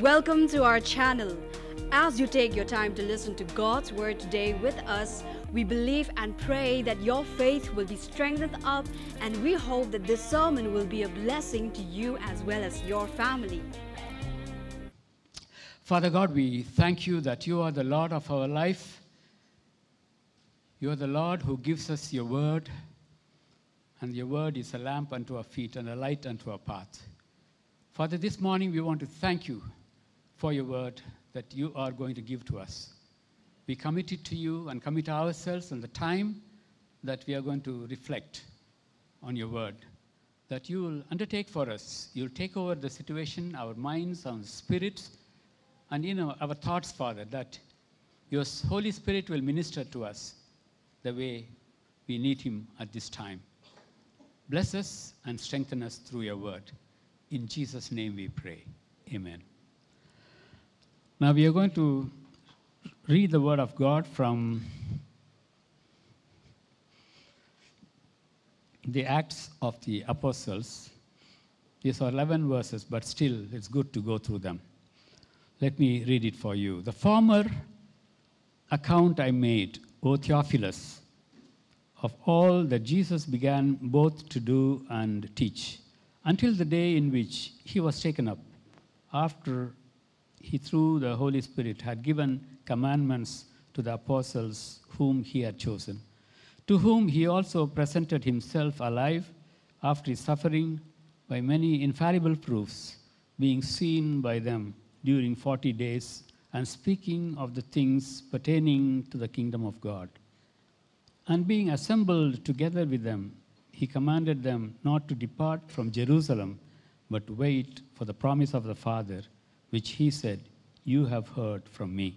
Welcome to our channel. As you take your time to listen to God's word today with us, we believe and pray that your faith will be strengthened up, and we hope that this sermon will be a blessing to you as well as your family. Father God, we thank you that you are the Lord of our life. You are the Lord who gives us your word, and your word is a lamp unto our feet and a light unto our path. Father, this morning we want to thank you for your word that you are going to give to us. We commit it to you and commit ourselves and the time that we are going to reflect on your word. That you will undertake for us. You'll take over the situation, our minds, our spirits, and you know our thoughts, Father, that your Holy Spirit will minister to us the way we need him at this time. Bless us and strengthen us through your word. In Jesus' name we pray. Amen. Now we are going to read the word of God from the Acts of the Apostles. These are 11 verses, but still it's good to go through them. Let me read it for you. The former account I made, O Theophilus, of all that Jesus began both to do and teach, until the day in which he was taken up, after he, through the Holy Spirit, had given commandments to the apostles whom he had chosen, to whom he also presented himself alive after his suffering by many infallible proofs, being seen by them during 40 days, and speaking of the things pertaining to the kingdom of God. And being assembled together with them, he commanded them not to depart from Jerusalem, but to wait for the promise of the Father, which he said, You have heard from me.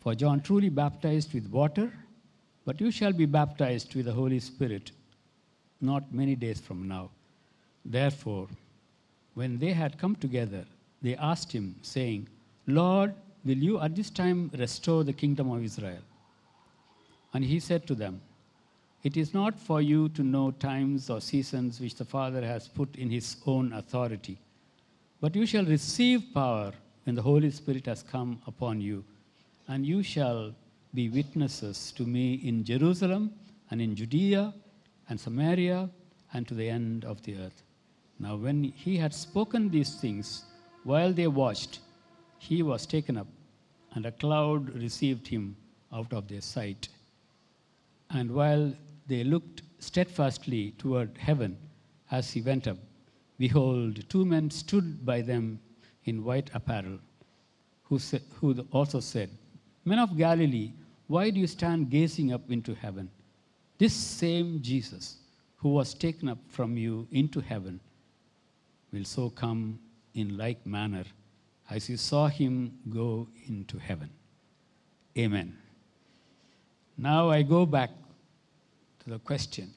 For John truly baptized with water, but you shall be baptized with the Holy Spirit not many days from now. Therefore, when they had come together, they asked him, saying, Lord, will you at this time restore the kingdom of Israel? And he said to them, It is not for you to know times or seasons which the Father has put in his own authority, but you shall receive power when the Holy Spirit has come upon you, and you shall be witnesses to me in Jerusalem and in Judea and Samaria and to the end of the earth. Now, when he had spoken these things, while they watched, he was taken up, and a cloud received him out of their sight. And while they looked steadfastly toward heaven as he went up, behold, two men stood by them in white apparel, who, who also said, Men of Galilee, why do you stand gazing up into heaven? This same Jesus, who was taken up from you into heaven, will so come in like manner as you saw him go into heaven. Amen. Now I go back to the question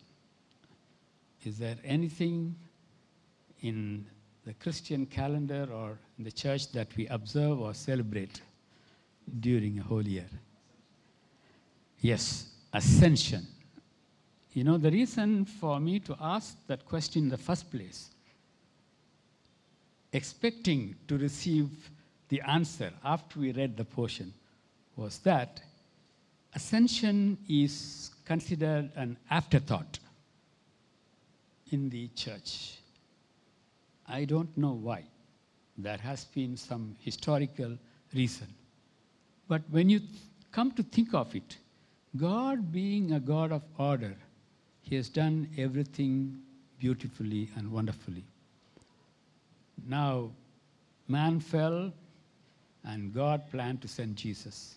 Is there anything in the Christian calendar or in the church that we observe or celebrate during a whole year? Yes, ascension. You know, the reason for me to ask that question in the first place, expecting to receive the answer after we read the portion, was that ascension is considered an afterthought in the church. I don't know why. There has been some historical reason. But when you come to think of it, God being a God of order, He has done everything beautifully and wonderfully. Now, man fell, and God planned to send Jesus.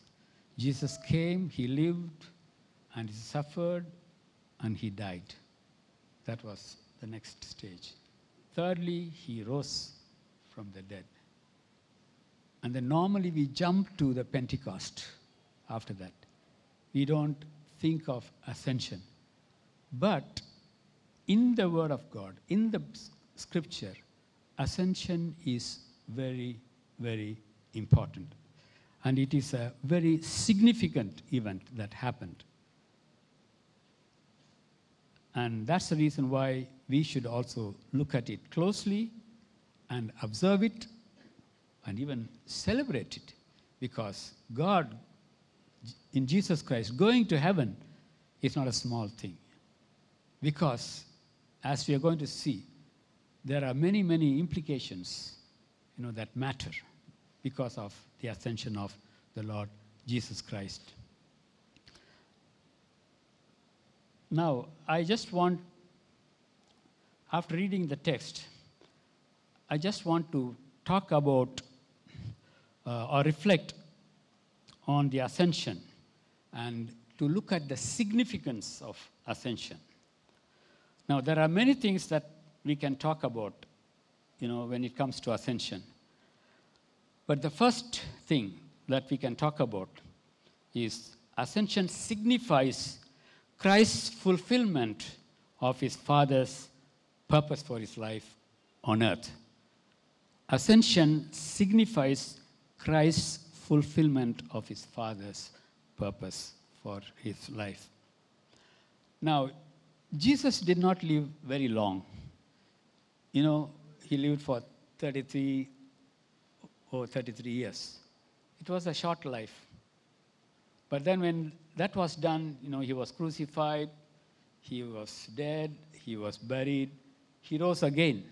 Jesus came, He lived, and He suffered, and He died. That was the next stage. Thirdly, He rose from the dead. And then normally we jump to the Pentecost after that. We don't think of ascension. But in the Word of God, in the scripture, ascension is very, very important. And it is a very significant event that happened. And that's the reason why we should also look at it closely and observe it and even celebrate it because God, in Jesus Christ, going to heaven is not a small thing. Because, as we are going to see, there are many, many implications you know, that matter because of the ascension of the Lord Jesus Christ. Now, I just want, after reading the text, I just want to talk about uh, or reflect on the ascension and to look at the significance of ascension. Now, there are many things that we can talk about, you know, when it comes to ascension. But the first thing that we can talk about is ascension signifies Christ's fulfillment of his Father's purpose for his life on earth. Ascension signifies Christ's fulfillment of his Father's purpose for his life. Now, Jesus did not live very long. You know, he lived for 33 or 33 years. It was a short life. But then when that was done, you know, he was crucified, he was dead, he was buried, he rose again.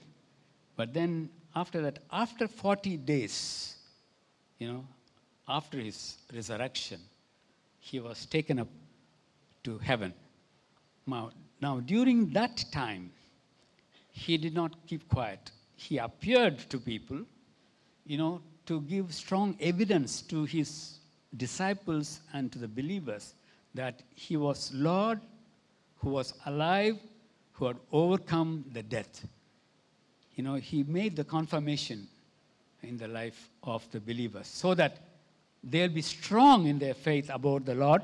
But then after that, after 40 days, you know, after his resurrection, he was taken up to heaven. Now, now, during that time, he did not keep quiet. He appeared to people, you know, to give strong evidence to his disciples and to the believers that he was Lord who was alive, who had overcome the death. You know, he made the confirmation in the life of the believers so that they'll be strong in their faith about the Lord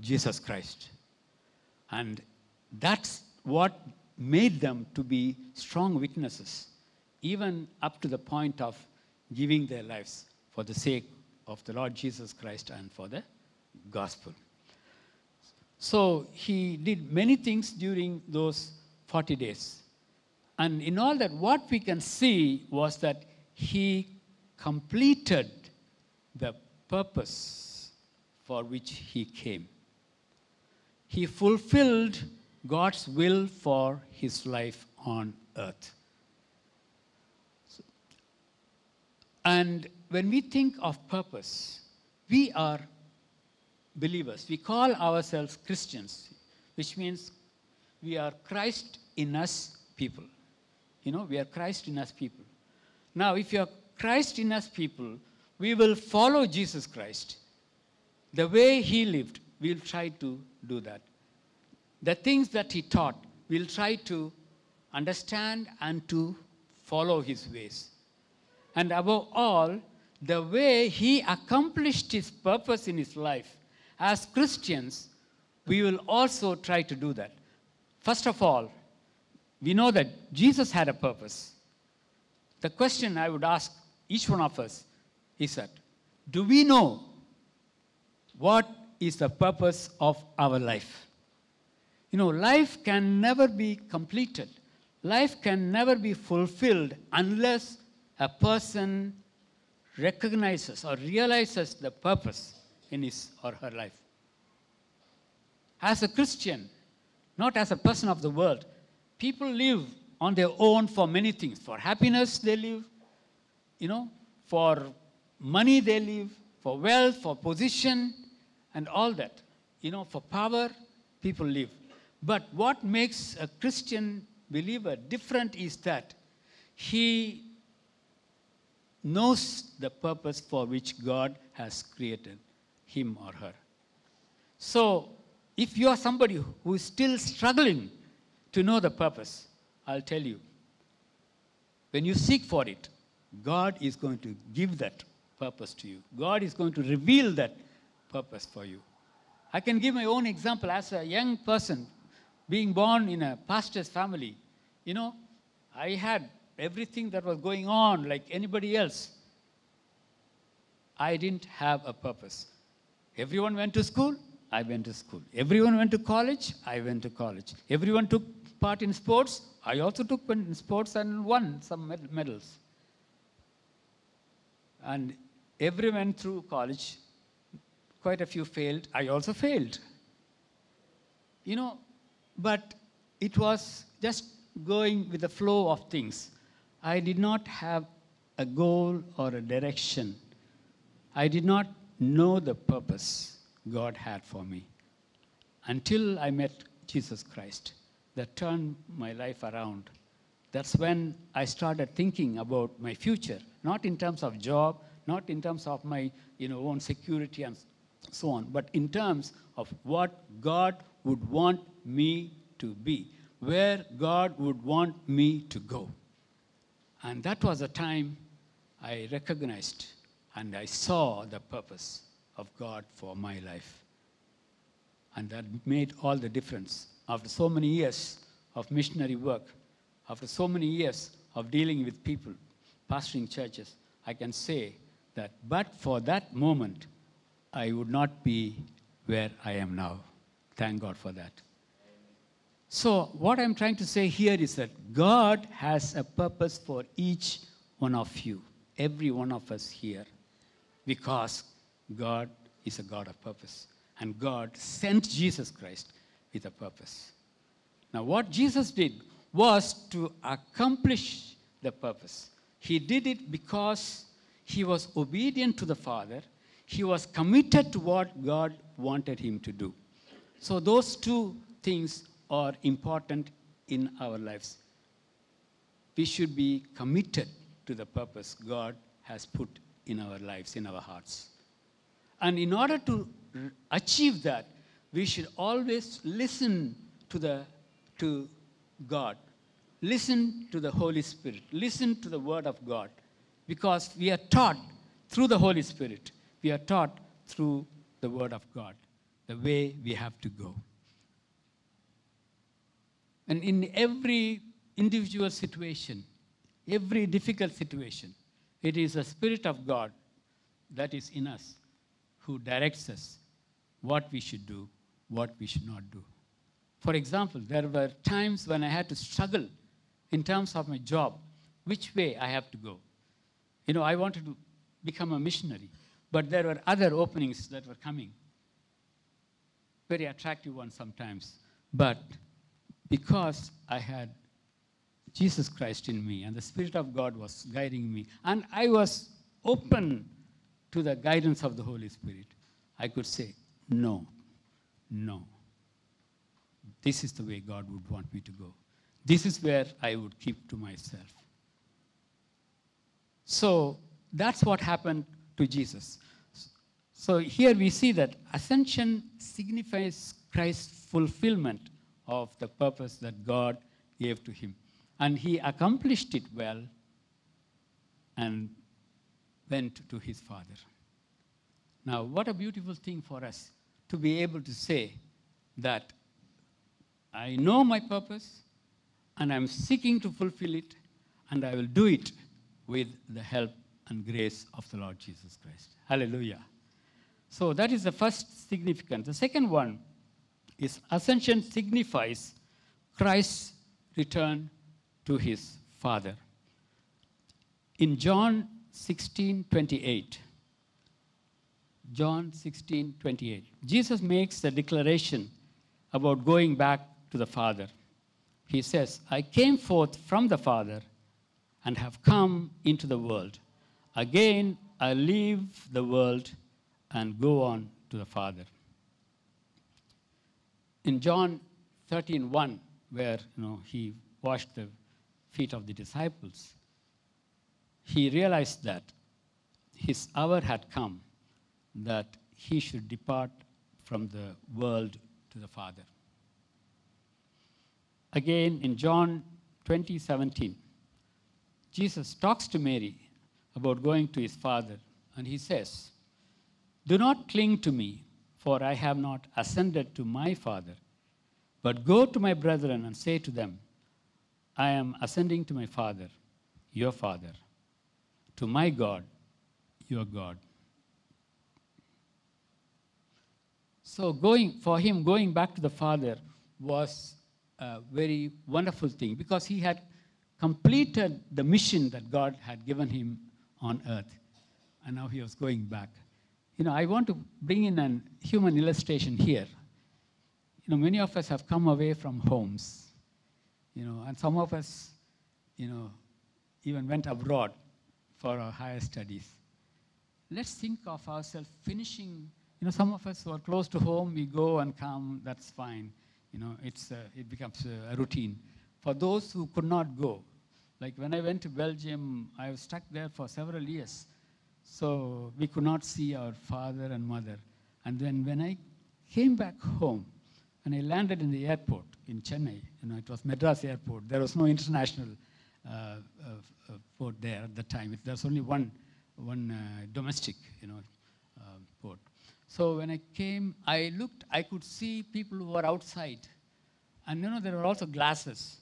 Jesus Christ. And that's what made them to be strong witnesses, even up to the point of giving their lives for the sake of the Lord Jesus Christ and for the gospel. So he did many things during those 40 days. And in all that, what we can see was that he completed the purpose for which he came. He fulfilled God's will for his life on earth. And when we think of purpose, we are believers. We call ourselves Christians, which means we are Christ in us people. You know, we are Christ in us people. Now, if you are Christ in us people, we will follow Jesus Christ. The way he lived, we'll try to do that. The things that he taught, we'll try to understand and to follow his ways. And above all, the way he accomplished his purpose in his life, as Christians, we will also try to do that. First of all, we know that Jesus had a purpose. The question I would ask each one of us is that do we know what is the purpose of our life? You know, life can never be completed, life can never be fulfilled unless a person recognizes or realizes the purpose in his or her life. As a Christian, not as a person of the world, people live on their own for many things. For happiness, they live, you know, for money, they live, for wealth, for position, and all that. You know, for power, people live. But what makes a Christian believer different is that he knows the purpose for which God has created him or her. So, if you are somebody who is still struggling to know the purpose, I'll tell you, when you seek for it, God is going to give that purpose to you. God is going to reveal that purpose for you. I can give my own example as a young person being born in a pastor's family. You know, I had everything that was going on like anybody else. I didn't have a purpose. Everyone went to school, I went to school. Everyone went to college, I went to college. Everyone took part in sports, I also took part in sports and won some medals. And everyone through college, quite a few failed. I also failed. You know, but it was just going with the flow of things. I did not have a goal or a direction. I did not know the purpose God had for me until I met Jesus Christ that turned my life around. That's when I started thinking about my future, not in terms of job, not in terms of my you know, own security and so on, but in terms of what God would want me to be, where God would want me to go. And that was a time I recognized and I saw the purpose of God for my life. And that made all the difference. After so many years of missionary work, after so many years of dealing with people, pastoring churches, I can say that but for that moment, I would not be where I am now. Thank God for that. So, what I'm trying to say here is that God has a purpose for each one of you, every one of us here, because God is a God of purpose. And God sent Jesus Christ with a purpose. Now, what Jesus did was to accomplish the purpose. He did it because he was obedient to the Father, he was committed to what God wanted him to do. So, those two things are important in our lives. We should be committed to the purpose God has put in our lives, in our hearts. And in order to achieve that, we should always listen to, the, to God, listen to the Holy Spirit, listen to the Word of God, because we are taught through the Holy Spirit, we are taught through the Word of God, the way we have to go. And in every individual situation, every difficult situation, it is the Spirit of God that is in us who directs us what we should do, what we should not do. For example, there were times when I had to struggle in terms of my job, which way I have to go. You know, I wanted to become a missionary, but there were other openings that were coming. Very attractive ones sometimes. But because I had Jesus Christ in me and the Spirit of God was guiding me, and I was open to the guidance of the Holy Spirit, I could say, No, no. This is the way God would want me to go. This is where I would keep to myself. So that's what happened to Jesus. So here we see that ascension signifies Christ's fulfillment of the purpose that God gave to him. And he accomplished it well and went to his Father. Now, what a beautiful thing for us to be able to say that I know my purpose and I'm seeking to fulfill it, and I will do it with the help and grace of the Lord Jesus Christ. Hallelujah. So that is the first significance. The second one is ascension signifies Christ's return to his Father. In John 16 28, John 16 28, Jesus makes the declaration about going back to the Father. He says, I came forth from the Father and have come into the world. Again, I leave the world and go on to the Father in John 13:1, where you know he washed the feet of the disciples, he realized that his hour had come that he should depart from the world to the Father. Again, in John 20:17, Jesus talks to Mary about going to his Father, and he says, "Do not cling to me, for I have not ascended to my Father. But go to my brethren and say to them, I am ascending to my Father, your Father, to my God, your God. So going for him, going back to the Father was a very wonderful thing because he had completed the mission that God had given him on earth. and now he was going back. You know, I want to bring in a human illustration here. You know, many of us have come away from homes, you know, and some of us, you know, even went abroad for our higher studies. Let's think of ourselves finishing, you know, some of us who are close to home, we go and come, that's fine. You know, it's, uh, it becomes a routine. For those who could not go, like when I went to Belgium, I was stuck there for several years. So we could not see our father and mother. And then when I came back home, and I landed in the airport in Chennai, you know, it was Madras airport. There was no international uh, uh, uh, port there at the time. There was only one, one uh, domestic, you know, port. So when I came, I looked, I could see people who were outside. And you know, there were also glasses.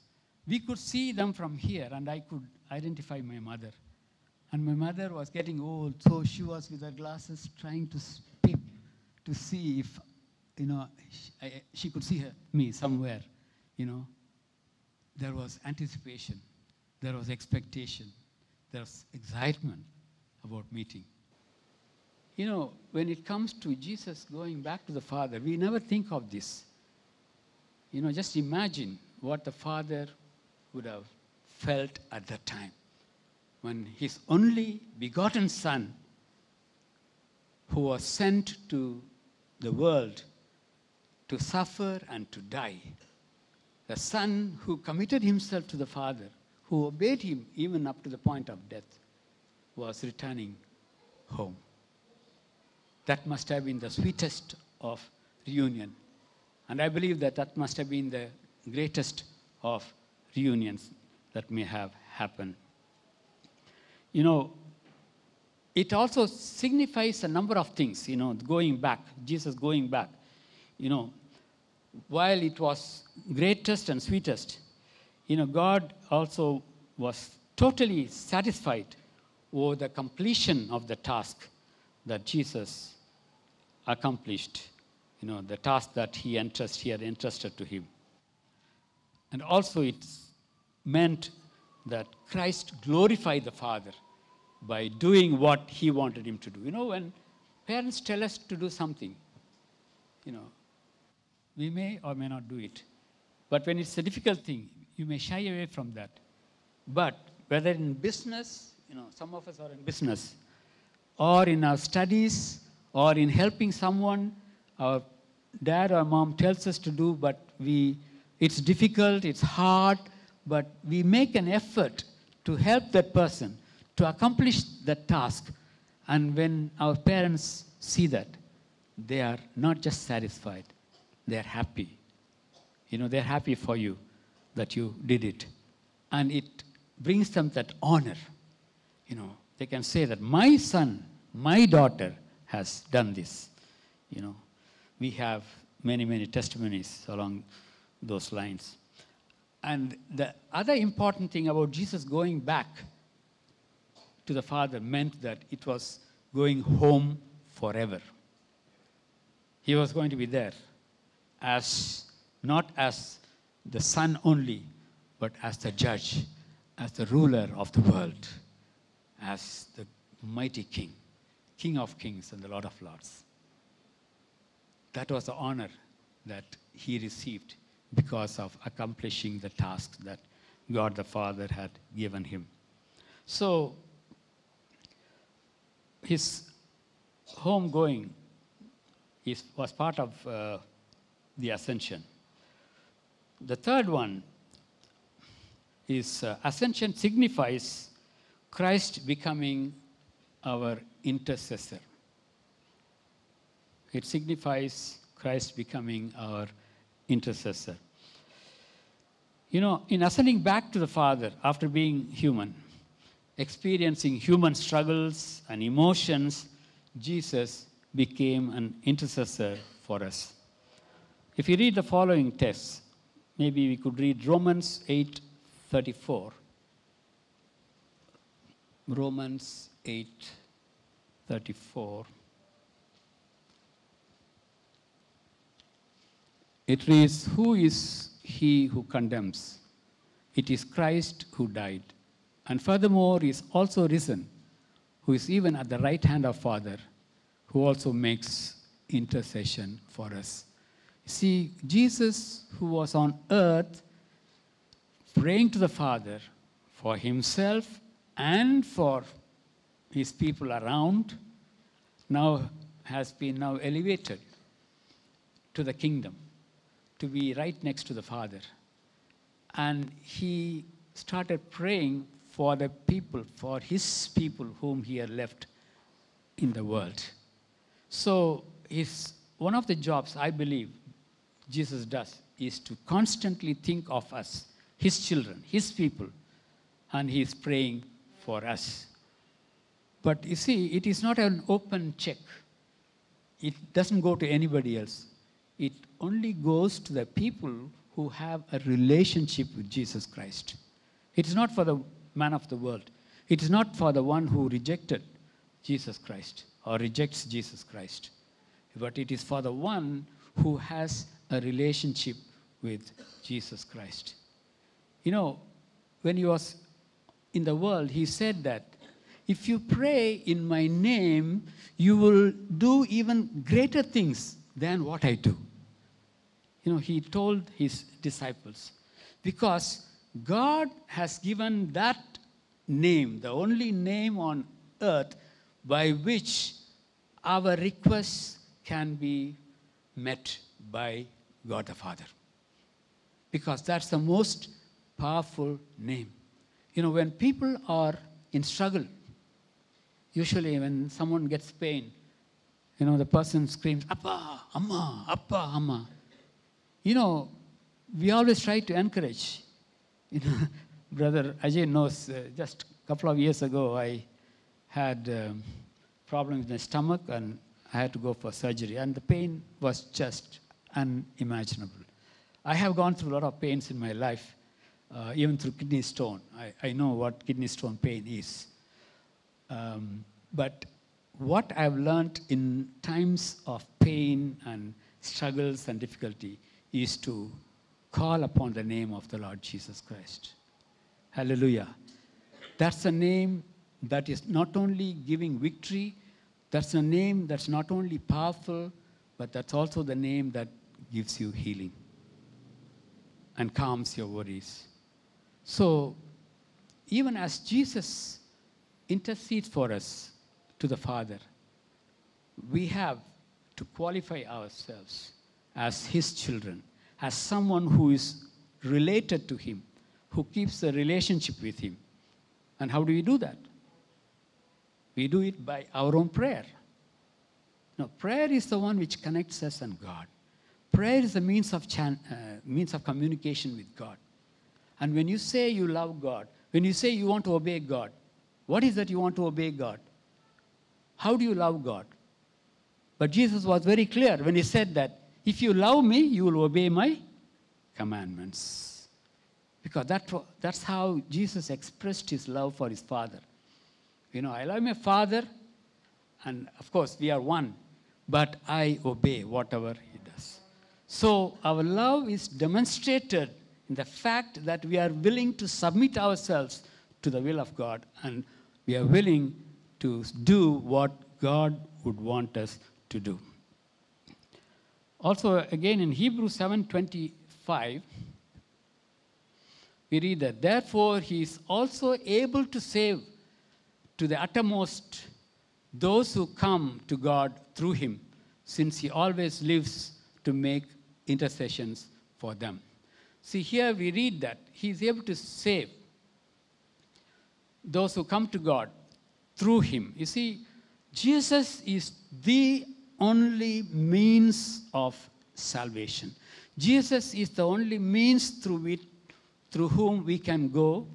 We could see them from here, and I could identify my mother. And my mother was getting old, so she was with her glasses trying to peep to see if, you know, she, I, she could see her, me somewhere, you know. There was anticipation, there was expectation, there was excitement about meeting. You know, when it comes to Jesus going back to the Father, we never think of this. You know, just imagine what the Father would have felt at that time when his only begotten Son, who was sent to the world to suffer and to die, the Son who committed himself to the Father, who obeyed him even up to the point of death, was returning home. That must have been the sweetest of reunion. And I believe that that must have been the greatest of reunions that may have happened. You know, it also signifies a number of things, you know, going back, Jesus going back. You know, while it was greatest and sweetest, you know, God also was totally satisfied over the completion of the task that Jesus accomplished, you know, the task that he, entrusted, he had entrusted to him. And also it meant that Christ glorified the Father by doing what he wanted him to do. You know, when parents tell us to do something, you know, we may or may not do it. But when it's a difficult thing, you may shy away from that. But whether in business, you know, some of us are in business, or in our studies, or in helping someone, our dad or mom tells us to do, but we, it's difficult, it's hard, but we make an effort to help that person to accomplish that task. And when our parents see that, they are not just satisfied, they are happy. You know, they're happy for you that you did it. And it brings them that honor. You know, they can say that my son, my daughter has done this. You know, we have many, many testimonies along those lines. And the other important thing about Jesus going back to the Father meant that it was going home forever. He was going to be there as not as the Son only, but as the judge, as the ruler of the world, as the mighty King, King of kings and the Lord of lords. That was the honor that he received because of accomplishing the task that God the Father had given him. So, his homegoing is, was part of uh, the ascension. The third one is uh, ascension signifies Christ becoming our intercessor. It signifies Christ becoming our intercessor. You know, in ascending back to the Father after being human, experiencing human struggles and emotions, Jesus became an intercessor for us. If you read the following text, maybe we could read Romans 8:34. Romans 8:34. It reads, Who is he who condemns? It is Christ who died, and furthermore is also risen, who is even at the right hand of Father, who also makes intercession for us. See, Jesus, who was on earth, praying to the Father for himself and for his people around, now has been now elevated to the kingdom, to be right next to the Father. And he started praying for the people, for his people whom he had left in the world. So, his, one of the jobs I believe Jesus does is to constantly think of us, his children, his people, and he is praying for us. But you see, it is not an open check. It doesn't go to anybody else. It only goes to the people who have a relationship with Jesus Christ. It is not for the man of the world. It is not for the one who rejected Jesus Christ or rejects Jesus Christ. But it is for the one who has a relationship with Jesus Christ. You know, when he was in the world, he said that if you pray in my name, you will do even greater things than what I do. You know, he told his disciples, because God has given that name, the only name on earth by which our requests can be met by God the Father. Because that's the most powerful name. You know, when people are in struggle, usually when someone gets pain, you know, the person screams, Appa, Amma, Appa, Amma. You know, we always try to encourage. You know, Brother Ajay knows, uh, just a couple of years ago, I had um, problems in my stomach and I had to go for surgery, and the pain was just unimaginable. I have gone through a lot of pains in my life, uh, even through kidney stone. I, I, know what kidney stone pain is. Um, but what I've learned in times of pain and struggles and difficulty is to call upon the name of the Lord Jesus Christ. Hallelujah. That's a name that is not only giving victory, that's a name that's not only powerful, but that's also the name that gives you healing and calms your worries. So, even as Jesus intercedes for us to the Father, we have to qualify ourselves as His children, as someone who is related to Him, who keeps a relationship with Him. And how do we do that? We do it by our own prayer. Now, prayer is the one which connects us and God. Prayer is a means of, chan- uh, means of communication with God. And when you say you love God, when you say you want to obey God, what is that you want to obey God? How do you love God? But Jesus was very clear when he said that if you love me, you will obey my commandments. Because that, that's how Jesus expressed his love for his Father. You know, I love my Father, and of course, we are one, but I obey whatever he does. So, our love is demonstrated in the fact that we are willing to submit ourselves to the will of God and we are willing to do what God would want us to do. Also, again in Hebrews 7:25, we read that therefore he is also able to save to the uttermost those who come to God through him, since he always lives to make intercessions for them. See, here we read that he is able to save those who come to God through him. You see, Jesus is the only means of salvation. Jesus is the only means through which, through whom we can go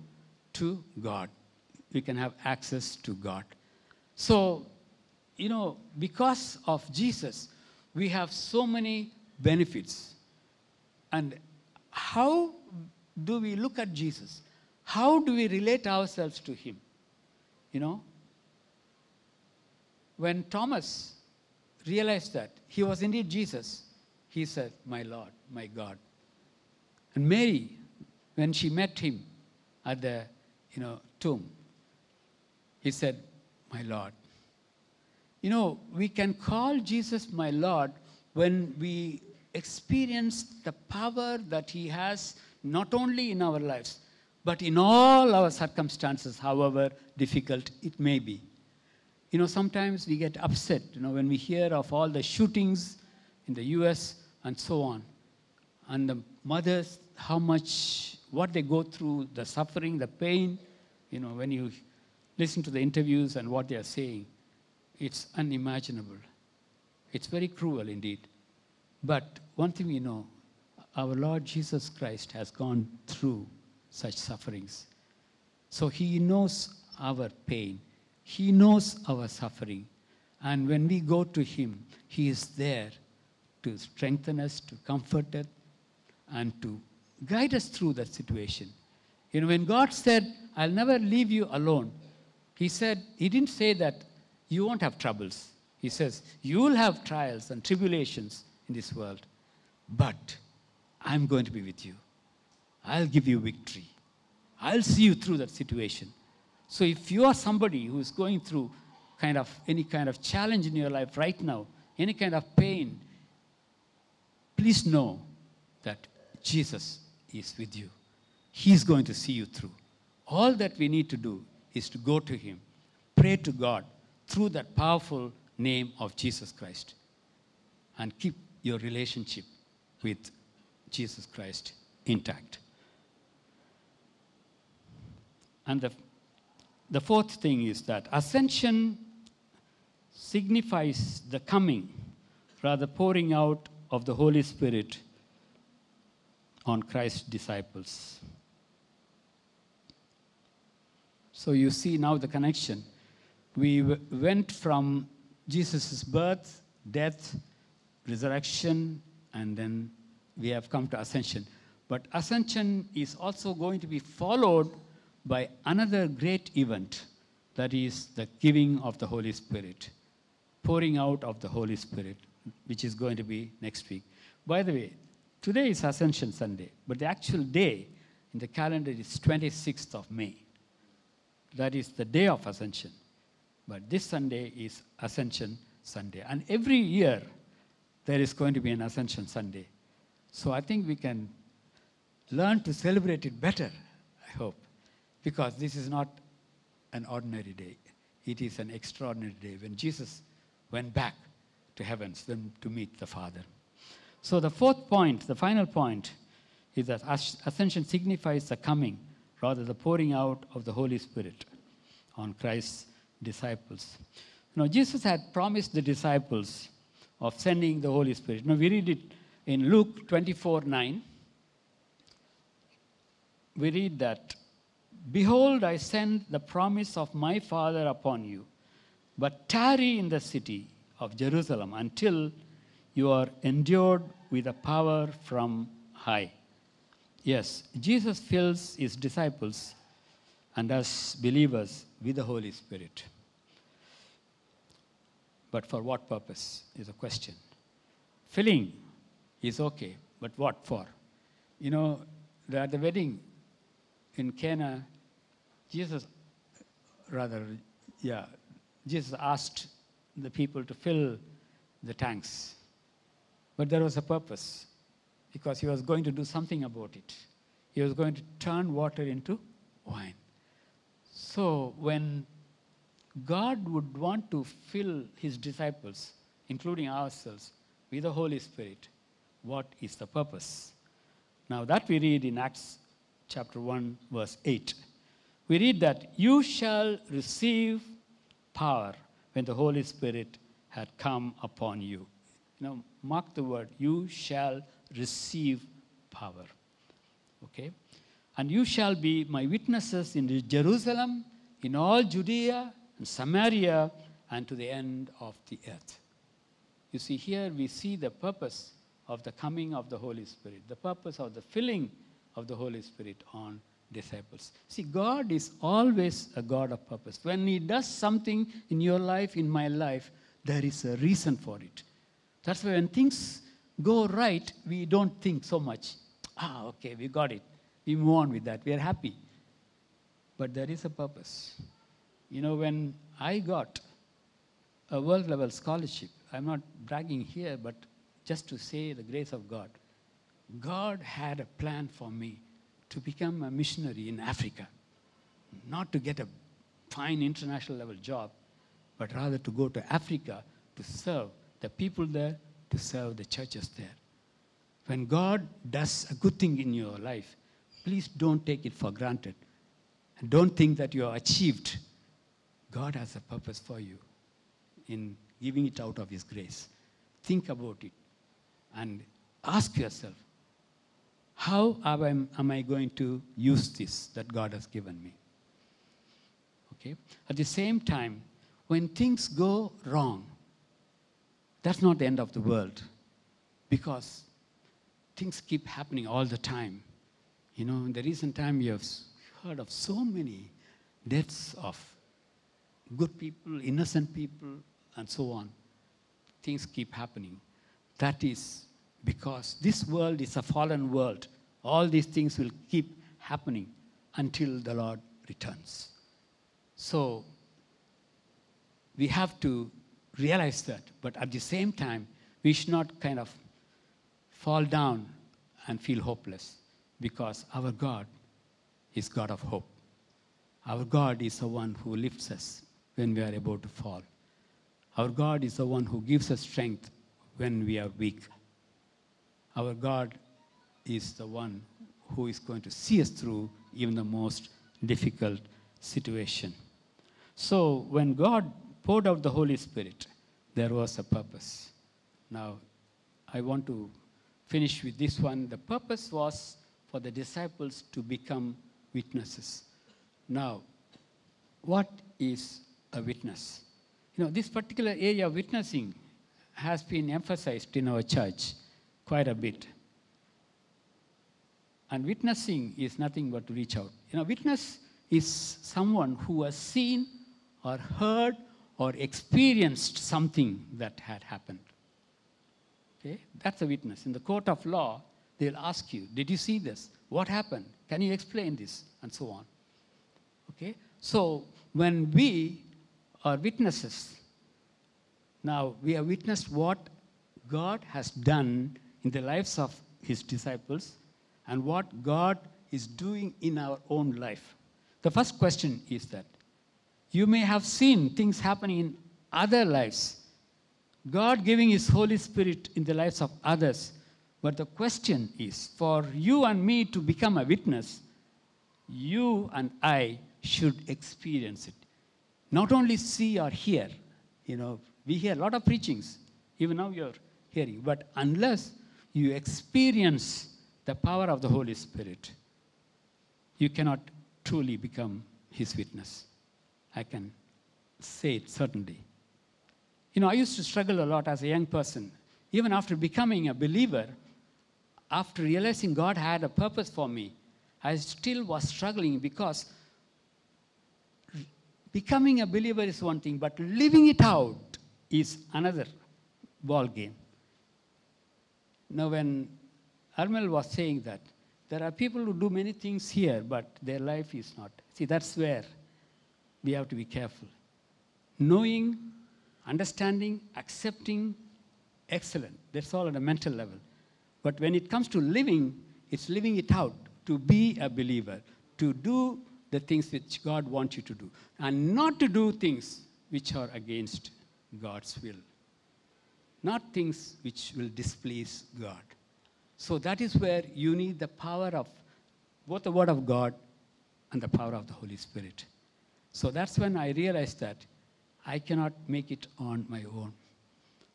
to God. We can have access to God. So, you know, because of Jesus, we have so many benefits. And how do we look at Jesus? How do we relate ourselves to him? You know, when Thomas realized that he was indeed Jesus, he said, My Lord, my God. And Mary, when she met him at the you know, tomb, he said, my Lord. You know, we can call Jesus my Lord when we experience the power that He has not only in our lives, but in all our circumstances, however difficult it may be. You know, sometimes we get upset, you know, when we hear of all the shootings in the US and so on. And the mothers, how much, what they go through, the suffering, the pain, you know, when you listen to the interviews and what they are saying, it's unimaginable. It's very cruel indeed. But one thing we know our Lord Jesus Christ has gone through such sufferings. So he knows our pain, he knows our suffering. And when we go to him, he is there to strengthen us, to comfort us, and to guide us through that situation. You know, when God said, I'll never leave you alone, He said, He didn't say that you won't have troubles. He says, You will have trials and tribulations in this world, but I'm going to be with you. I'll give you victory. I'll see you through that situation. So if you are somebody who is going through kind of any kind of challenge in your life right now, any kind of pain, please know that Jesus is with you. He's going to see you through. All that we need to do is to go to Him, pray to God through that powerful name of Jesus Christ, and keep your relationship with Jesus Christ intact. And the, the fourth thing is that ascension signifies the coming, rather pouring out of the Holy Spirit on Christ's disciples. So you see now the connection. We went from Jesus' birth, death, resurrection, and then we have come to ascension. But ascension is also going to be followed by another great event that is the giving of the Holy Spirit, pouring out of the Holy Spirit, which is going to be next week. By the way, today is Ascension Sunday, but the actual day in the calendar is 26th of May. That is the day of Ascension. But this Sunday is Ascension Sunday. And every year there is going to be an Ascension Sunday. So I think we can learn to celebrate it better, I hope, because this is not an ordinary day. It is an extraordinary day when Jesus went back to heavens then to meet the Father. So the fourth point, the final point, is that ascension signifies the coming, rather the pouring out of the Holy Spirit on Christ's disciples. Now Jesus had promised the disciples of sending the Holy Spirit. Now we read it in Luke 24 9. We read that, Behold, I send the promise of my Father upon you, but tarry in the city of Jerusalem until you are endured with a power from high. Yes, Jesus fills his disciples and us believers with the Holy Spirit. But for what purpose is a question. Filling is okay, but what for? You know, at the wedding in Cana, Jesus, rather, yeah, Jesus asked the people to fill the tanks. But there was a purpose because he was going to do something about it. He was going to turn water into wine. So when God would want to fill his disciples, including ourselves, with the Holy Spirit, what is the purpose? Now, that we read in Acts chapter 1, verse 8. We read that you shall receive power when the Holy Spirit had come upon you. You know, mark the word, you shall receive power. Okay? And you shall be my witnesses in Jerusalem, in all Judea and Samaria, and to the end of the earth. You see, here we see the purpose of the coming of the Holy Spirit, the purpose of the filling of the Holy Spirit on disciples. See, God is always a God of purpose. When He does something in your life, in my life, there is a reason for it. That's why when things go right, we don't think so much. Ah, okay, we got it. We move on with that. We are happy. But there is a purpose. You know, when I got a world level scholarship, I'm not bragging here, but just to say the grace of God. God had a plan for me to become a missionary in Africa, not to get a fine international level job, but rather to go to Africa to serve the people there, to serve the churches there. When God does a good thing in your life, please don't take it for granted. And don't think that you are achieved. God has a purpose for you in giving it out of His grace. Think about it and ask yourself how am I, am I going to use this that God has given me? Okay? At the same time, when things go wrong, that's not the end of the world because things keep happening all the time. You know, in the recent time, you have heard of so many deaths of good people, innocent people, and so on. Things keep happening. That is because this world is a fallen world. All these things will keep happening until the Lord returns. So we have to realize that, but at the same time, we should not kind of fall down and feel hopeless because our God is God of hope. Our God is the one who lifts us when we are about to fall. Our God is the one who gives us strength when we are weak. Our God is the one who is going to see us through even the most difficult situation. So, when God poured out the Holy Spirit, there was a purpose. Now, I want to finish with this one. The purpose was for the disciples to become witnesses. Now, what is a witness? You know, this particular area of witnessing has been emphasized in our church quite a bit. And witnessing is nothing but to reach out. You know, witness is someone who has seen or heard or experienced something that had happened. Okay? That's a witness. In the court of law, they'll ask you, Did you see this? What happened? Can you explain this? And so on. Okay? So when we are witnesses, now we have witnessed what God has done in the lives of his disciples and what God is doing in our own life. The first question is that you may have seen things happening in other lives, God giving His Holy Spirit in the lives of others. But the question is for you and me to become a witness, you and I should experience it. Not only see or hear, you know, we hear a lot of preachings, even now you're hearing, but unless you experience the power of the Holy Spirit, you cannot truly become His witness. I can say it certainly. You know, I used to struggle a lot as a young person. Even after becoming a believer, after realizing God had a purpose for me, I still was struggling because becoming a believer is one thing, but living it out is another ball game. Now, when Armel was saying that, there are people who do many things here, but their life is not. See, that's where we have to be careful. Knowing, understanding, accepting, excellent. That's all at a mental level. But when it comes to living, it's living it out to be a believer, to do the things which God wants you to do, and not to do things which are against God's will. Not things which will displease God. So that is where you need the power of both the Word of God and the power of the Holy Spirit. So that's when I realized that I cannot make it on my own.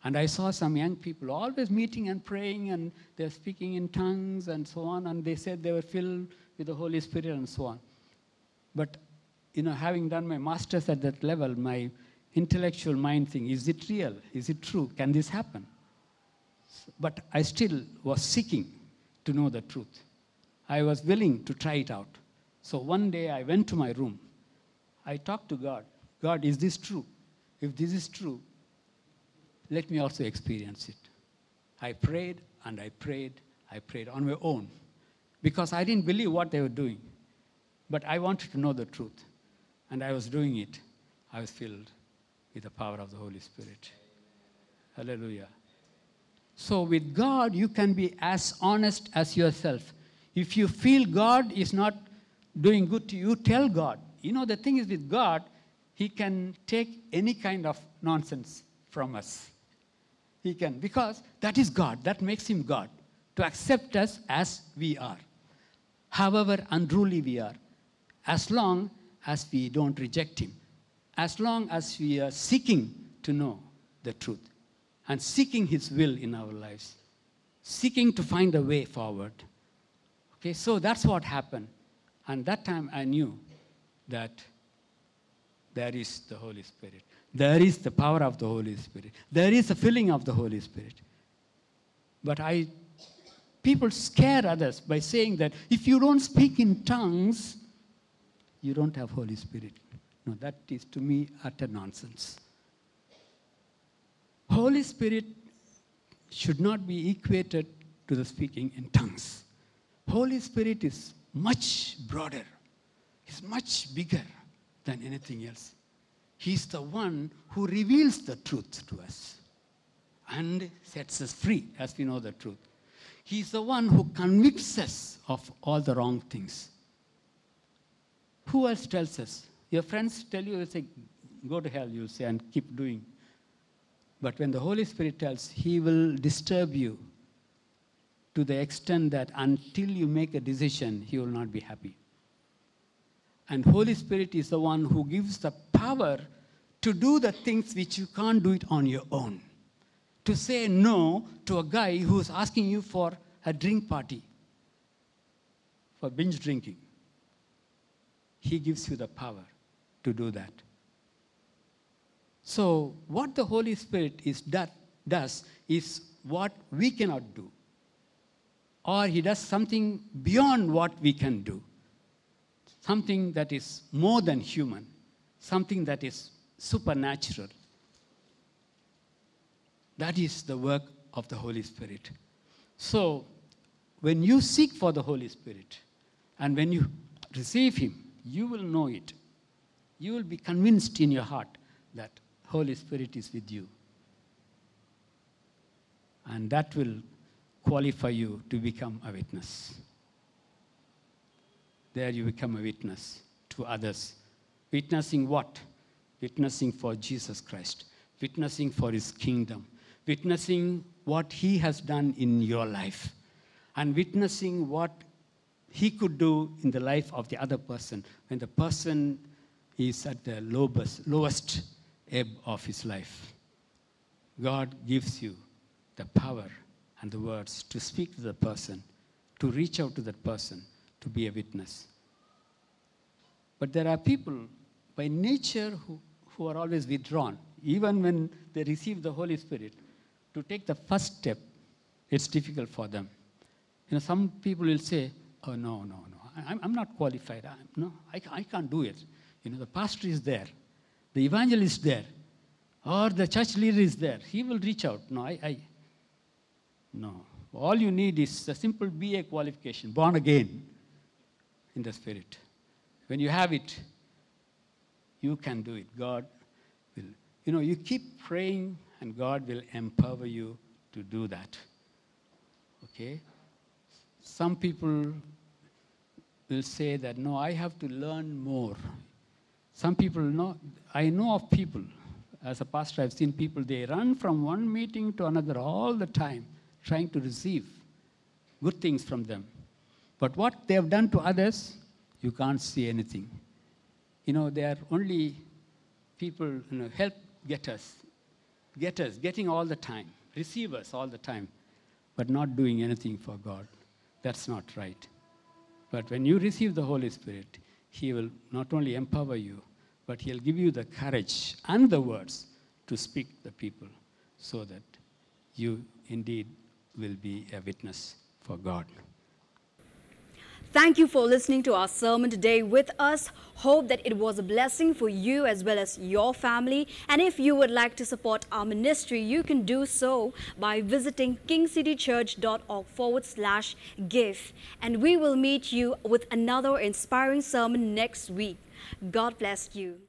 And I saw some young people always meeting and praying, and they're speaking in tongues and so on, and they said they were filled with the Holy Spirit and so on. But, you know, having done my master's at that level, my intellectual mind thing is it real? Is it true? Can this happen? But I still was seeking to know the truth. I was willing to try it out. So one day I went to my room I talked to God God, is this true? If this is true, let me also experience it. I prayed and I prayed, I prayed on my own because I didn't believe what they were doing. But I wanted to know the truth, and I was doing it. I was filled with the power of the Holy Spirit. Hallelujah. So, with God, you can be as honest as yourself. If you feel God is not doing good to you, tell God. You know, the thing is with God, He can take any kind of nonsense from us. He can, because that is God. That makes Him God, to accept us as we are, however unruly we are, as long as we don't reject Him, as long as we are seeking to know the truth and seeking His will in our lives, seeking to find a way forward. Okay, so that's what happened. And that time I knew that there is the Holy Spirit. There is the power of the Holy Spirit. There is the filling of the Holy Spirit. But I, people scare others by saying that if you don't speak in tongues, you don't have Holy Spirit. That is to me utter nonsense. Holy Spirit should not be equated to the speaking in tongues. Holy Spirit is much broader, is much bigger than anything else. He's the one who reveals the truth to us and sets us free as we know the truth. He's the one who convicts us of all the wrong things. Who else tells us? Your friends tell you, say, go to hell, you say, and keep doing. But when the Holy Spirit tells, He will disturb you to the extent that until you make a decision, He will not be happy. And Holy Spirit is the one who gives the power to do the things which you can't do it on your own. To say no to a guy who's asking you for a drink party, for binge drinking. He gives you the power to do that. So, what the Holy Spirit is that does is what we cannot do. Or he does something beyond what we can do. Something that is more than human, something that is supernatural. That is the work of the Holy Spirit. So, when you seek for the Holy Spirit and when you receive Him, you will know it. You will be convinced in your heart that Holy Spirit is with you. And that will qualify you to become a witness. There you become a witness to others. Witnessing what? Witnessing for Jesus Christ, witnessing for his kingdom, witnessing what he has done in your life, and witnessing what he could do in the life of the other person when the person is at the lowest, lowest ebb of his life. God gives you the power and the words to speak to the person, to reach out to that person, to be a witness. But there are people by nature who, who are always withdrawn, even when they receive the Holy Spirit. To take the first step, it's difficult for them. You know, some people will say, Oh, no, no, no, I'm, I'm not qualified. I, no, I, I can't do it. You know, the pastor is there, the evangelist there, or the church leader is there. He will reach out. No, I, I no. All you need is a simple BA qualification, born again in the Spirit. When you have it, you can do it. God will. You know, you keep praying, and God will empower you to do that. Okay? Some people will say that, no, I have to learn more. Some people know, I know of people, as a pastor, I've seen people, they run from one meeting to another all the time, trying to receive good things from them. But what they have done to others, you can't see anything. You know, they are only people, you know, help getters, getters, getting all the time, receivers all the time, but not doing anything for God. That's not right. But when you receive the Holy Spirit, He will not only empower you, but He'll give you the courage and the words to speak the people so that you indeed will be a witness for God. Thank you for listening to our sermon today with us. Hope that it was a blessing for you as well as your family. And if you would like to support our ministry, you can do so by visiting kingcitychurch.org forward slash give. And we will meet you with another inspiring sermon next week. God bless you.